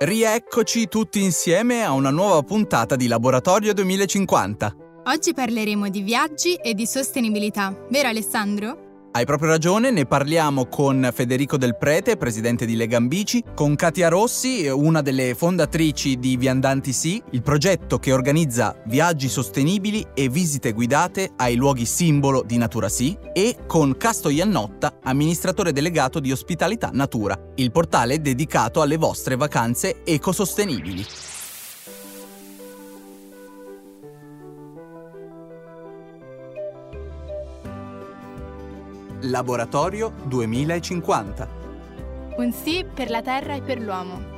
Rieccoci tutti insieme a una nuova puntata di Laboratorio 2050. Oggi parleremo di viaggi e di sostenibilità, vero Alessandro? Hai proprio ragione, ne parliamo con Federico Del Prete, presidente di Legambici, con Katia Rossi, una delle fondatrici di Viandanti Sì, il progetto che organizza viaggi sostenibili e visite guidate ai luoghi simbolo di Natura Sì, e con Casto Iannotta, amministratore delegato di Ospitalità Natura, il portale dedicato alle vostre vacanze ecosostenibili. Laboratorio 2050. Un sì per la Terra e per l'uomo.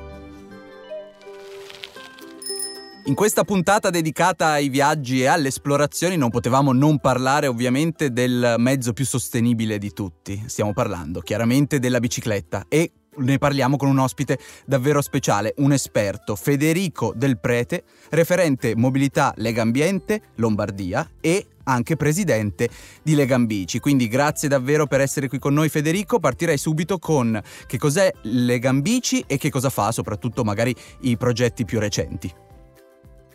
In questa puntata dedicata ai viaggi e alle esplorazioni non potevamo non parlare ovviamente del mezzo più sostenibile di tutti. Stiamo parlando chiaramente della bicicletta e ne parliamo con un ospite davvero speciale, un esperto, Federico Del Prete, referente mobilità Lega Ambiente Lombardia e anche presidente di Legambici. Quindi grazie davvero per essere qui con noi Federico. Partirei subito con che cos'è Legambici e che cosa fa, soprattutto magari i progetti più recenti.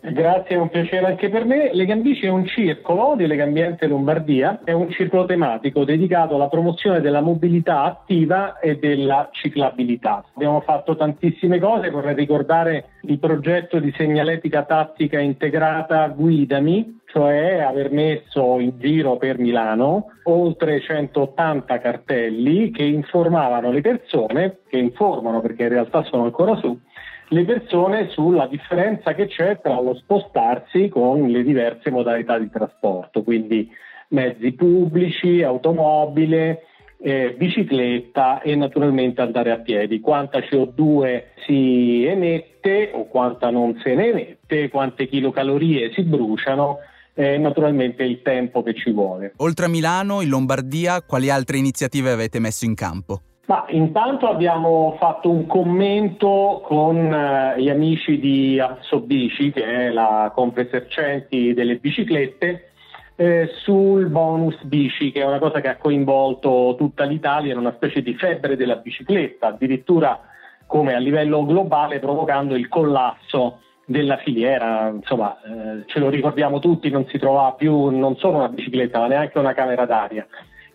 Grazie, è un piacere anche per me. Legambici è un circolo di Legambiente Lombardia, è un circolo tematico dedicato alla promozione della mobilità attiva e della ciclabilità. Abbiamo fatto tantissime cose, vorrei ricordare il progetto di segnaletica tattica integrata Guidami, cioè aver messo in giro per Milano oltre 180 cartelli che informavano le persone, che informano perché in realtà sono ancora su, le persone sulla differenza che c'è tra lo spostarsi con le diverse modalità di trasporto, quindi mezzi pubblici, automobile, eh, bicicletta e naturalmente andare a piedi. Quanta CO2 si emette o quanta non se ne emette, quante chilocalorie si bruciano e naturalmente il tempo che ci vuole. Oltre a Milano, in Lombardia, quali altre iniziative avete messo in campo? Ma intanto abbiamo fatto un commento con eh, gli amici di Assobici, che è la Confesercenti delle biciclette, eh, sul bonus bici, che è una cosa che ha coinvolto tutta l'Italia in una specie di febbre della bicicletta, addirittura come a livello globale provocando il collasso della filiera, insomma eh, ce lo ricordiamo tutti, non si trova più non solo una bicicletta ma neanche una camera d'aria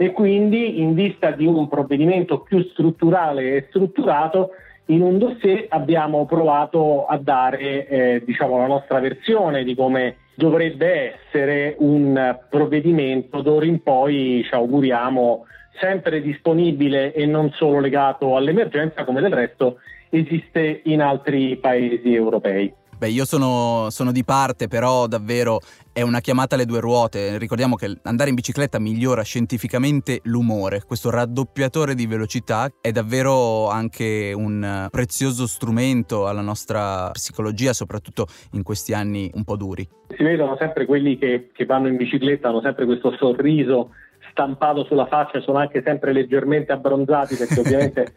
e quindi in vista di un provvedimento più strutturale e strutturato in un dossier abbiamo provato a dare eh, diciamo, la nostra versione di come dovrebbe essere un provvedimento d'ora in poi ci auguriamo sempre disponibile e non solo legato all'emergenza come del resto esiste in altri paesi europei. Beh, io sono, sono, di parte, però davvero è una chiamata alle due ruote. Ricordiamo che andare in bicicletta migliora scientificamente l'umore. Questo raddoppiatore di velocità è davvero anche un prezioso strumento alla nostra psicologia, soprattutto in questi anni un po' duri. Si vedono sempre quelli che, che vanno in bicicletta, hanno sempre questo sorriso stampato sulla faccia sono anche sempre leggermente abbronzati perché ovviamente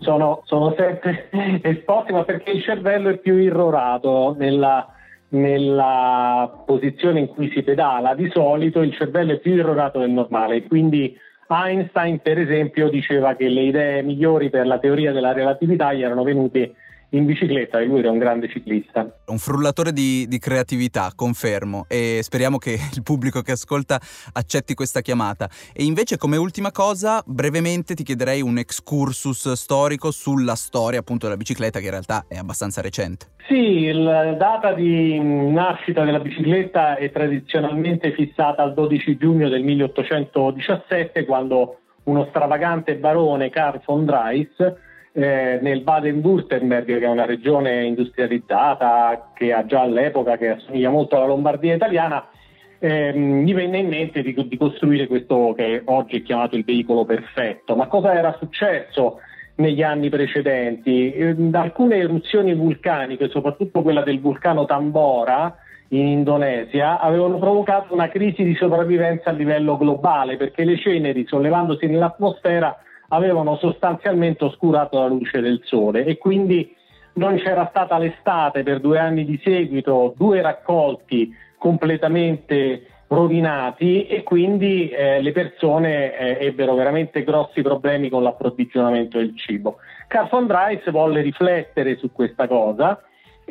sono, sono, sempre esposti, ma perché il cervello è più irrorato nella, nella posizione in cui si pedala. Di solito il cervello è più irrorato del normale, quindi Einstein per esempio diceva che le idee migliori per la teoria della relatività gli erano venute in bicicletta e lui era un grande ciclista. Un frullatore di, di, creatività, confermo, e speriamo che il pubblico che ascolta accetti questa chiamata. E invece come ultima cosa, brevemente ti chiederei un excursus storico sulla storia appunto della bicicletta che in realtà è abbastanza recente. Sì, la data di nascita della bicicletta è tradizionalmente fissata al 12 giugno del 1817 quando uno stravagante barone Karl von Drais eh, nel Baden-Württemberg, che è una regione industrializzata che ha già all'epoca, che assomiglia molto alla Lombardia italiana, ehm, gli venne in mente di, di, costruire questo che oggi è chiamato il veicolo perfetto. Ma cosa era successo negli anni precedenti? Eh, alcune eruzioni vulcaniche, soprattutto quella del vulcano Tambora, in Indonesia avevano provocato una crisi di sopravvivenza a livello globale perché le ceneri sollevandosi nell'atmosfera avevano sostanzialmente oscurato la luce del sole e quindi non c'era stata l'estate per due anni di seguito, due raccolti completamente rovinati e quindi eh, le persone eh, ebbero veramente grossi problemi con l'approvvigionamento del cibo. Carson Drice volle riflettere su questa cosa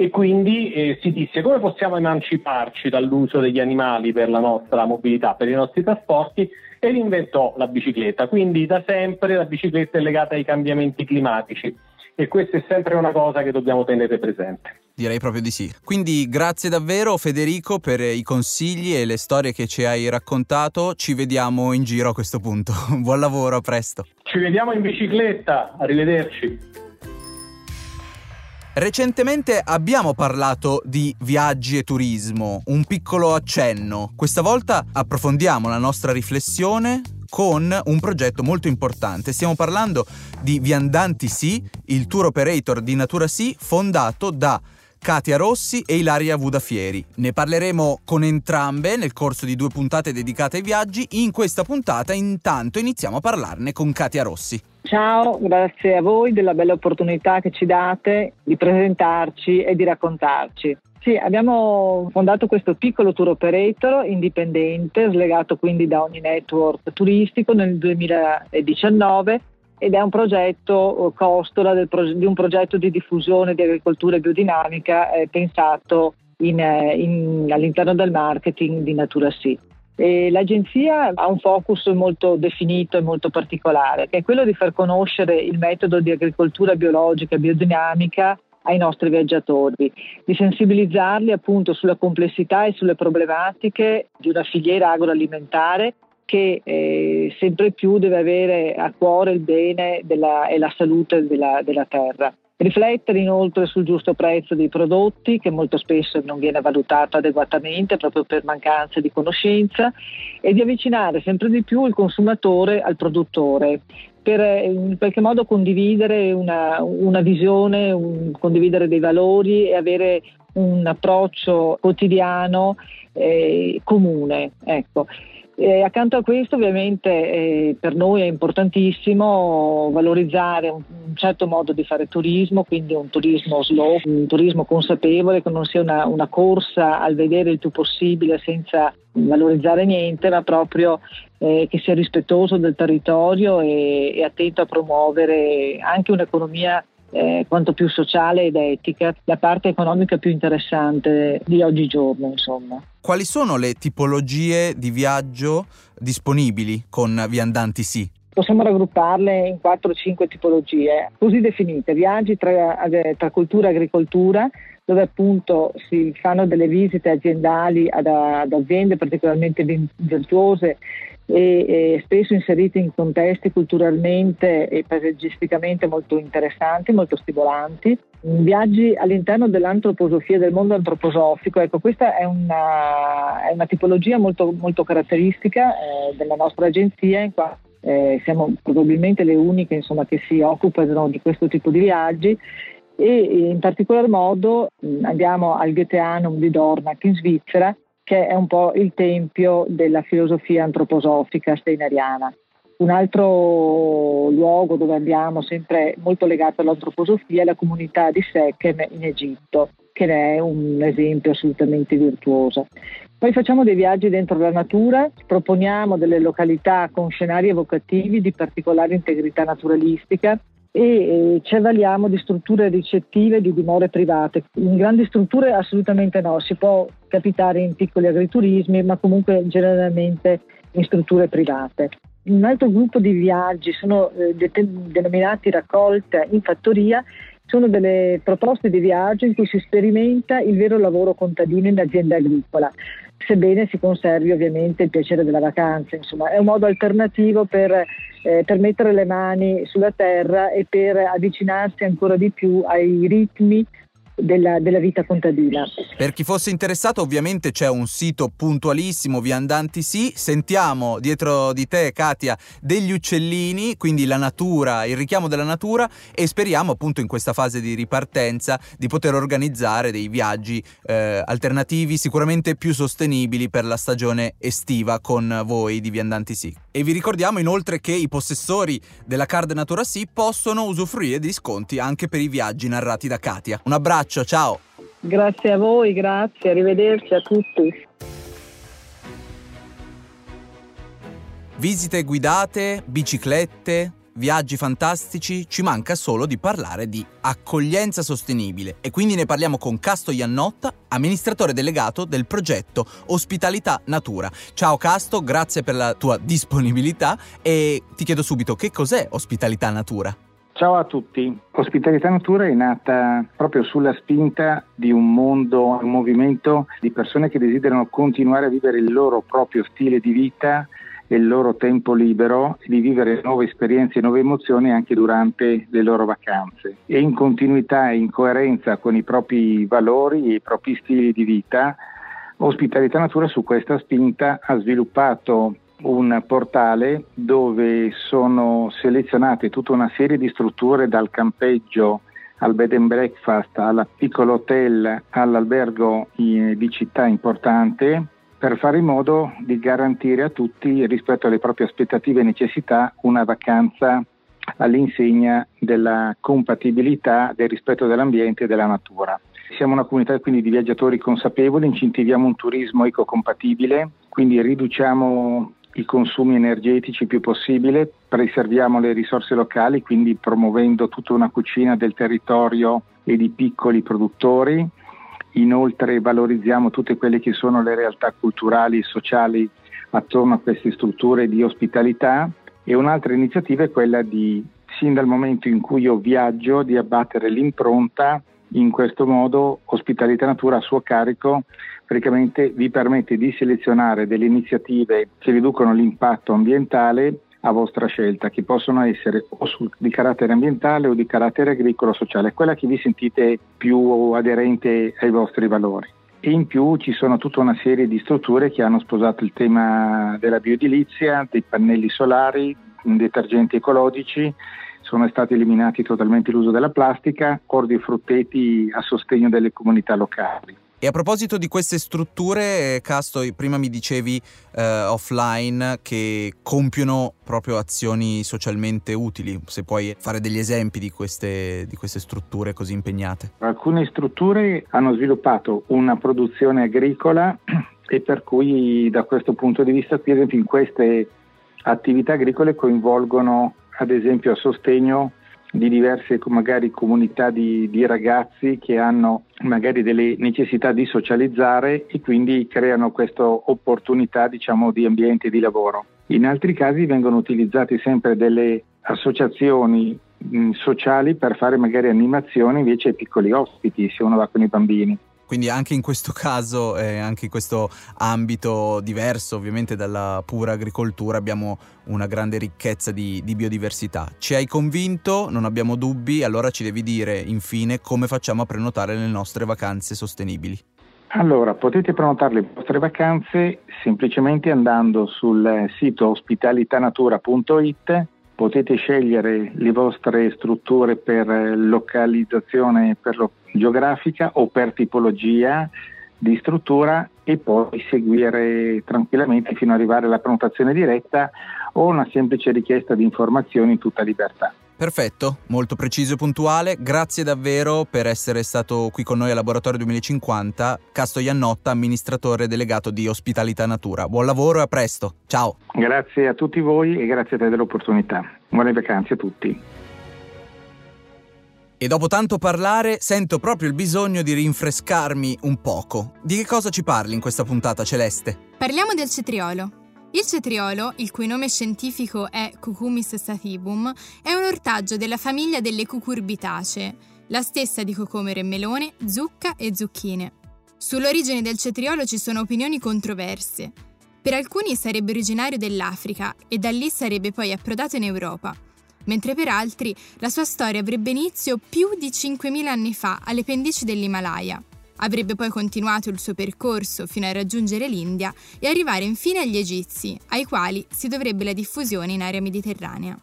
e quindi eh, si disse come possiamo emanciparci dall'uso degli animali per la nostra mobilità, per i nostri trasporti e inventò la bicicletta. Quindi da sempre la bicicletta è legata ai cambiamenti climatici e questa è sempre una cosa che dobbiamo tenere presente. Direi proprio di sì. Quindi grazie davvero Federico per i consigli e le storie che ci hai raccontato. Ci vediamo in giro a questo punto. Buon lavoro, a presto. Ci vediamo in bicicletta, arrivederci. Recentemente abbiamo parlato di viaggi e turismo, un piccolo accenno. Questa volta approfondiamo la nostra riflessione con un progetto molto importante. Stiamo parlando di Viandanti Sì, il tour operator di Natura Sì fondato da Katia Rossi e Ilaria Vudafieri. Ne parleremo con entrambe nel corso di due puntate dedicate ai viaggi. In questa puntata intanto iniziamo a parlarne con Katia Rossi. Ciao, grazie a voi della bella opportunità che ci date di presentarci e di raccontarci. Sì, abbiamo fondato questo piccolo tour operator indipendente, slegato quindi da ogni network turistico nel 2019 ed è un progetto eh, costola di un progetto di diffusione di agricoltura biodinamica eh, pensato in, eh, in, all'interno del marketing di Natura Sì. E l'agenzia ha un focus molto definito e molto particolare, che è quello di far conoscere il metodo di agricoltura biologica e biodinamica ai nostri viaggiatori, di sensibilizzarli appunto sulla complessità e sulle problematiche di una filiera agroalimentare che eh, sempre più deve avere a cuore il bene della, e la salute della, della terra. Riflettere inoltre sul giusto prezzo dei prodotti, che molto spesso non viene valutato adeguatamente proprio per mancanza di conoscenza, e di avvicinare sempre di più il consumatore al produttore, per in qualche modo condividere una, una visione, un, condividere dei valori e avere un approccio quotidiano eh, comune. Ecco. E accanto a questo ovviamente eh, per noi è importantissimo valorizzare un, un, certo modo di fare turismo, quindi un turismo slow, un turismo consapevole, che non sia una, una corsa al vedere il più possibile senza valorizzare niente, ma proprio eh, che sia rispettoso del territorio e, e attento a promuovere anche un'economia eh, quanto più sociale ed etica, la parte economica più interessante di oggigiorno, insomma. Quali sono le tipologie di viaggio disponibili con Viandanti Sì? Possiamo raggrupparle in 4-5 tipologie, così definite, viaggi tra, tra cultura e agricoltura, dove appunto si fanno delle visite aziendali ad, ad aziende particolarmente virtuose e, spesso inserite in contesti culturalmente e paesaggisticamente molto interessanti, molto stimolanti. Viaggi all'interno dell'antroposofia, del mondo antroposofico, ecco questa è una, è una tipologia molto, molto caratteristica eh, della nostra agenzia in quanto eh, siamo probabilmente le uniche insomma, che si occupano di questo tipo di viaggi e in particolar modo andiamo al Goetheanum di Dornach in Svizzera che è un po' il tempio della filosofia antroposofica steineriana. Un altro luogo dove andiamo, sempre molto legato all'antroposofia, è la comunità di Sechem in Egitto, che è un esempio assolutamente virtuoso. Poi facciamo dei viaggi dentro la natura, proponiamo delle località con scenari evocativi di particolare integrità naturalistica e ci avvaliamo di strutture ricettive di dimore private. In grandi strutture assolutamente no, si può capitare in piccoli agriturismi, ma comunque generalmente in strutture private. Un altro gruppo di viaggi sono eh, denominati raccolte in fattoria, sono delle proposte di viaggio in cui si sperimenta il vero lavoro contadino in azienda agricola sebbene si conservi ovviamente il piacere della vacanza. Insomma, è un modo alternativo per, eh, per mettere le mani sulla terra e per avvicinarsi ancora di più ai ritmi della, della, vita contadina. Per chi fosse interessato, ovviamente c'è un sito puntualissimo, Viandanti Sì. Sentiamo dietro di te, Katia, degli uccellini, quindi la natura, il richiamo della natura e speriamo appunto in questa fase di ripartenza di poter organizzare dei viaggi eh, alternativi, sicuramente più sostenibili per la stagione estiva con voi di Viandanti Sì. E vi ricordiamo inoltre che i possessori della card Natura Sì possono usufruire di sconti anche per i viaggi narrati da Katia. Un abbraccio, ciao! Grazie a voi, grazie, arrivederci a tutti. Visite guidate, biciclette, viaggi fantastici, ci manca solo di parlare di accoglienza sostenibile e quindi ne parliamo con Casto Iannotta, amministratore delegato del progetto Ospitalità Natura. Ciao Casto, grazie per la tua disponibilità e ti chiedo subito che cos'è Ospitalità Natura? Ciao a tutti. Ospitalità Natura è nata proprio sulla spinta di un mondo, un movimento di persone che desiderano continuare a vivere il loro proprio stile di vita e il loro tempo libero di vivere nuove esperienze e nuove emozioni anche durante le loro vacanze. E in continuità e in coerenza con i propri valori e i propri stili di vita, Ospitalità Natura su questa spinta ha sviluppato un portale dove sono selezionate tutta una serie di strutture dal campeggio al bed and breakfast, al piccolo hotel, all'albergo di città importante per fare in modo di garantire a tutti rispetto alle proprie aspettative e necessità una vacanza all'insegna della compatibilità, del rispetto dell'ambiente e della natura. Siamo una comunità quindi di viaggiatori consapevoli, incentiviamo un turismo ecocompatibile, quindi riduciamo i consumi energetici il più possibile, preserviamo le risorse locali, quindi promuovendo tutta una cucina del territorio e di piccoli produttori. Inoltre valorizziamo tutte quelle che sono le realtà culturali e sociali attorno a queste strutture di ospitalità. E un'altra iniziativa è quella di, sin dal momento in cui io viaggio, di abbattere l'impronta in questo modo Ospitalità Natura a suo carico praticamente vi permette di selezionare delle iniziative che riducono l'impatto ambientale a vostra scelta, che possono essere o di carattere ambientale o di carattere agricolo sociale, quella che vi sentite più aderente ai vostri valori. E in più ci sono tutta una serie di strutture che hanno sposato il tema della bioedilizia, dei pannelli solari, detergenti ecologici sono stati eliminati totalmente l'uso della plastica, ordi e frutteti a sostegno delle comunità locali. E a proposito di queste strutture, Casto, prima mi dicevi eh, offline che compiono proprio azioni socialmente utili. Se puoi fare degli esempi di queste, di queste strutture così impegnate. Alcune strutture hanno sviluppato una produzione agricola e per cui da questo punto di vista, per esempio, in queste attività agricole coinvolgono ad esempio a sostegno di diverse magari comunità di, di, ragazzi che hanno magari delle necessità di socializzare e quindi creano questa opportunità diciamo, di ambiente di lavoro. In altri casi vengono utilizzate sempre delle associazioni mh, sociali per fare magari animazioni invece ai piccoli ospiti se uno va con i bambini. Quindi anche in questo caso, eh, anche in questo ambito diverso ovviamente dalla pura agricoltura, abbiamo una grande ricchezza di, di, biodiversità. Ci hai convinto, non abbiamo dubbi, allora ci devi dire infine come facciamo a prenotare le nostre vacanze sostenibili. Allora, potete prenotare le vostre vacanze semplicemente andando sul sito ospitalitanatura.it potete scegliere le vostre strutture per localizzazione per lo- geografica o per tipologia di struttura e poi seguire tranquillamente fino ad arrivare alla prenotazione diretta o una semplice richiesta di informazioni in tutta libertà. Perfetto, molto preciso e puntuale. Grazie davvero per essere stato qui con noi al Laboratorio 2050. Casto Iannotta, amministratore delegato di Ospitalità Natura. Buon lavoro e a presto. Ciao. Grazie a tutti voi e grazie a te dell'opportunità. Buone vacanze a tutti. E dopo tanto parlare, sento proprio il bisogno di rinfrescarmi un poco. Di che cosa ci parli in questa puntata, Celeste? Parliamo del cetriolo. Il cetriolo, il cui nome scientifico è Cucumis sativum, è un ortaggio della famiglia delle cucurbitacee, la stessa di cocomero e melone, zucca e zucchine. Sull'origine del cetriolo ci sono opinioni controverse. Per alcuni sarebbe originario dell'Africa e da lì sarebbe poi approdato in Europa, mentre per altri la sua storia avrebbe inizio più di 5.000 anni fa alle pendici dell'Himalaya. Avrebbe poi continuato il suo percorso fino a raggiungere l'India e arrivare infine agli egizi, ai quali si dovrebbe la diffusione in area mediterranea.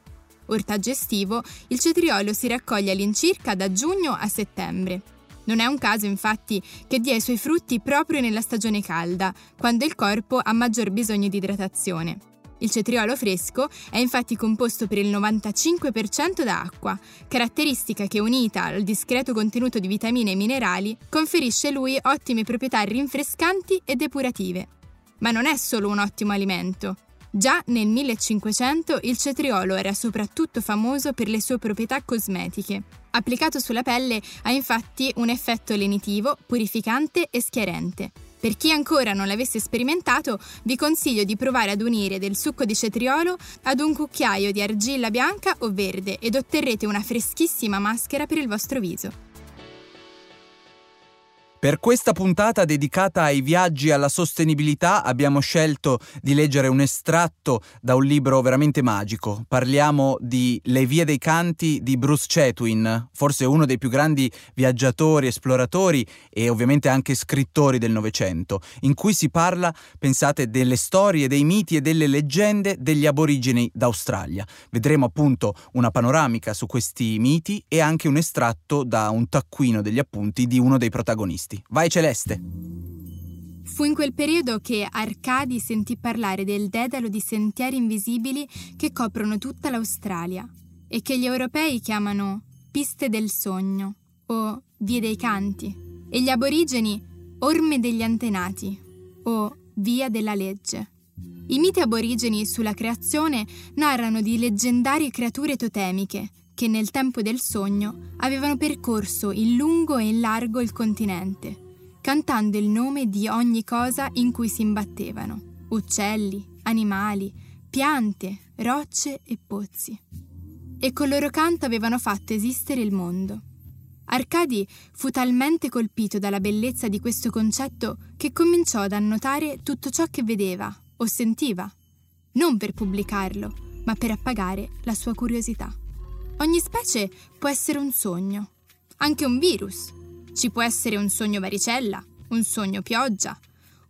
Ortaggio estivo, il cetriolo si raccoglie all'incirca da giugno a settembre. Non è un caso infatti che dia i suoi frutti proprio nella stagione calda, quando il corpo ha maggior bisogno di idratazione. Il cetriolo fresco è infatti composto per il 95% da acqua, caratteristica che unita al discreto contenuto di vitamine e minerali conferisce lui ottime proprietà rinfrescanti e depurative. Ma non è solo un ottimo alimento. Già nel 1500 il cetriolo era soprattutto famoso per le sue proprietà cosmetiche. Applicato sulla pelle ha infatti un effetto lenitivo, purificante e schiarente. Per chi ancora non l'avesse sperimentato, vi consiglio di provare ad unire del succo di cetriolo ad un cucchiaio di argilla bianca o verde ed otterrete una freschissima maschera per il vostro viso. Per questa puntata dedicata ai viaggi e alla sostenibilità abbiamo scelto di leggere un estratto da un libro veramente magico. Parliamo di Le vie dei canti di Bruce Chatwin, forse uno dei più grandi viaggiatori, esploratori e ovviamente anche scrittori del Novecento, in cui si parla, pensate, delle storie, dei miti e delle leggende degli aborigeni d'Australia. Vedremo appunto una panoramica su questi miti e anche un estratto da un taccuino degli appunti di uno dei protagonisti. Vai Celeste! Fu in quel periodo che Arcadi sentì parlare del dedalo di sentieri invisibili che coprono tutta l'Australia e che gli europei chiamano piste del sogno o vie dei canti e gli aborigeni orme degli antenati o via della legge. I miti aborigeni sulla creazione narrano di leggendarie creature totemiche che nel tempo del sogno avevano percorso in lungo e in largo il continente, cantando il nome di ogni cosa in cui si imbattevano, uccelli, animali, piante, rocce e pozzi. E col loro canto avevano fatto esistere il mondo. Arcadi fu talmente colpito dalla bellezza di questo concetto che cominciò ad annotare tutto ciò che vedeva o sentiva, non per pubblicarlo, ma per appagare la sua curiosità. Ogni specie può essere un sogno, anche un virus. Ci può essere un sogno varicella, un sogno pioggia,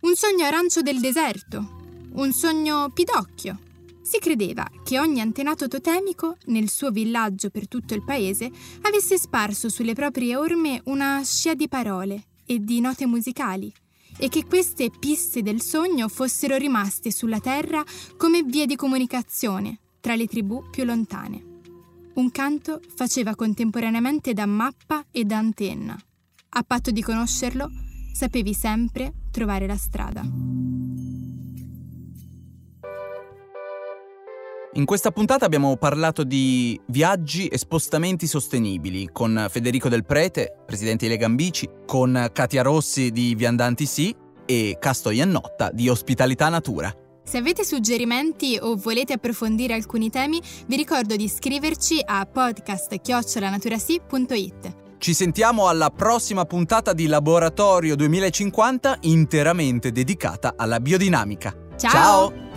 un sogno arancio del deserto, un sogno pidocchio. Si credeva che ogni antenato totemico, nel suo villaggio per tutto il paese, avesse sparso sulle proprie orme una scia di parole e di note musicali, e che queste piste del sogno fossero rimaste sulla terra come vie di comunicazione tra le tribù più lontane. Un canto faceva contemporaneamente da mappa e da antenna. A patto di conoscerlo, sapevi sempre trovare la strada. In questa puntata abbiamo parlato di viaggi e spostamenti sostenibili con Federico Del Prete, presidente di Legambici, con Katia Rossi di Viandanti Sì e Casto Iannotta di Ospitalità Natura. Se avete suggerimenti o volete approfondire alcuni temi, vi ricordo di iscriverci a podcast.naturasi.it. Ci sentiamo alla prossima puntata di Laboratorio 2050 interamente dedicata alla biodinamica. Ciao! Ciao!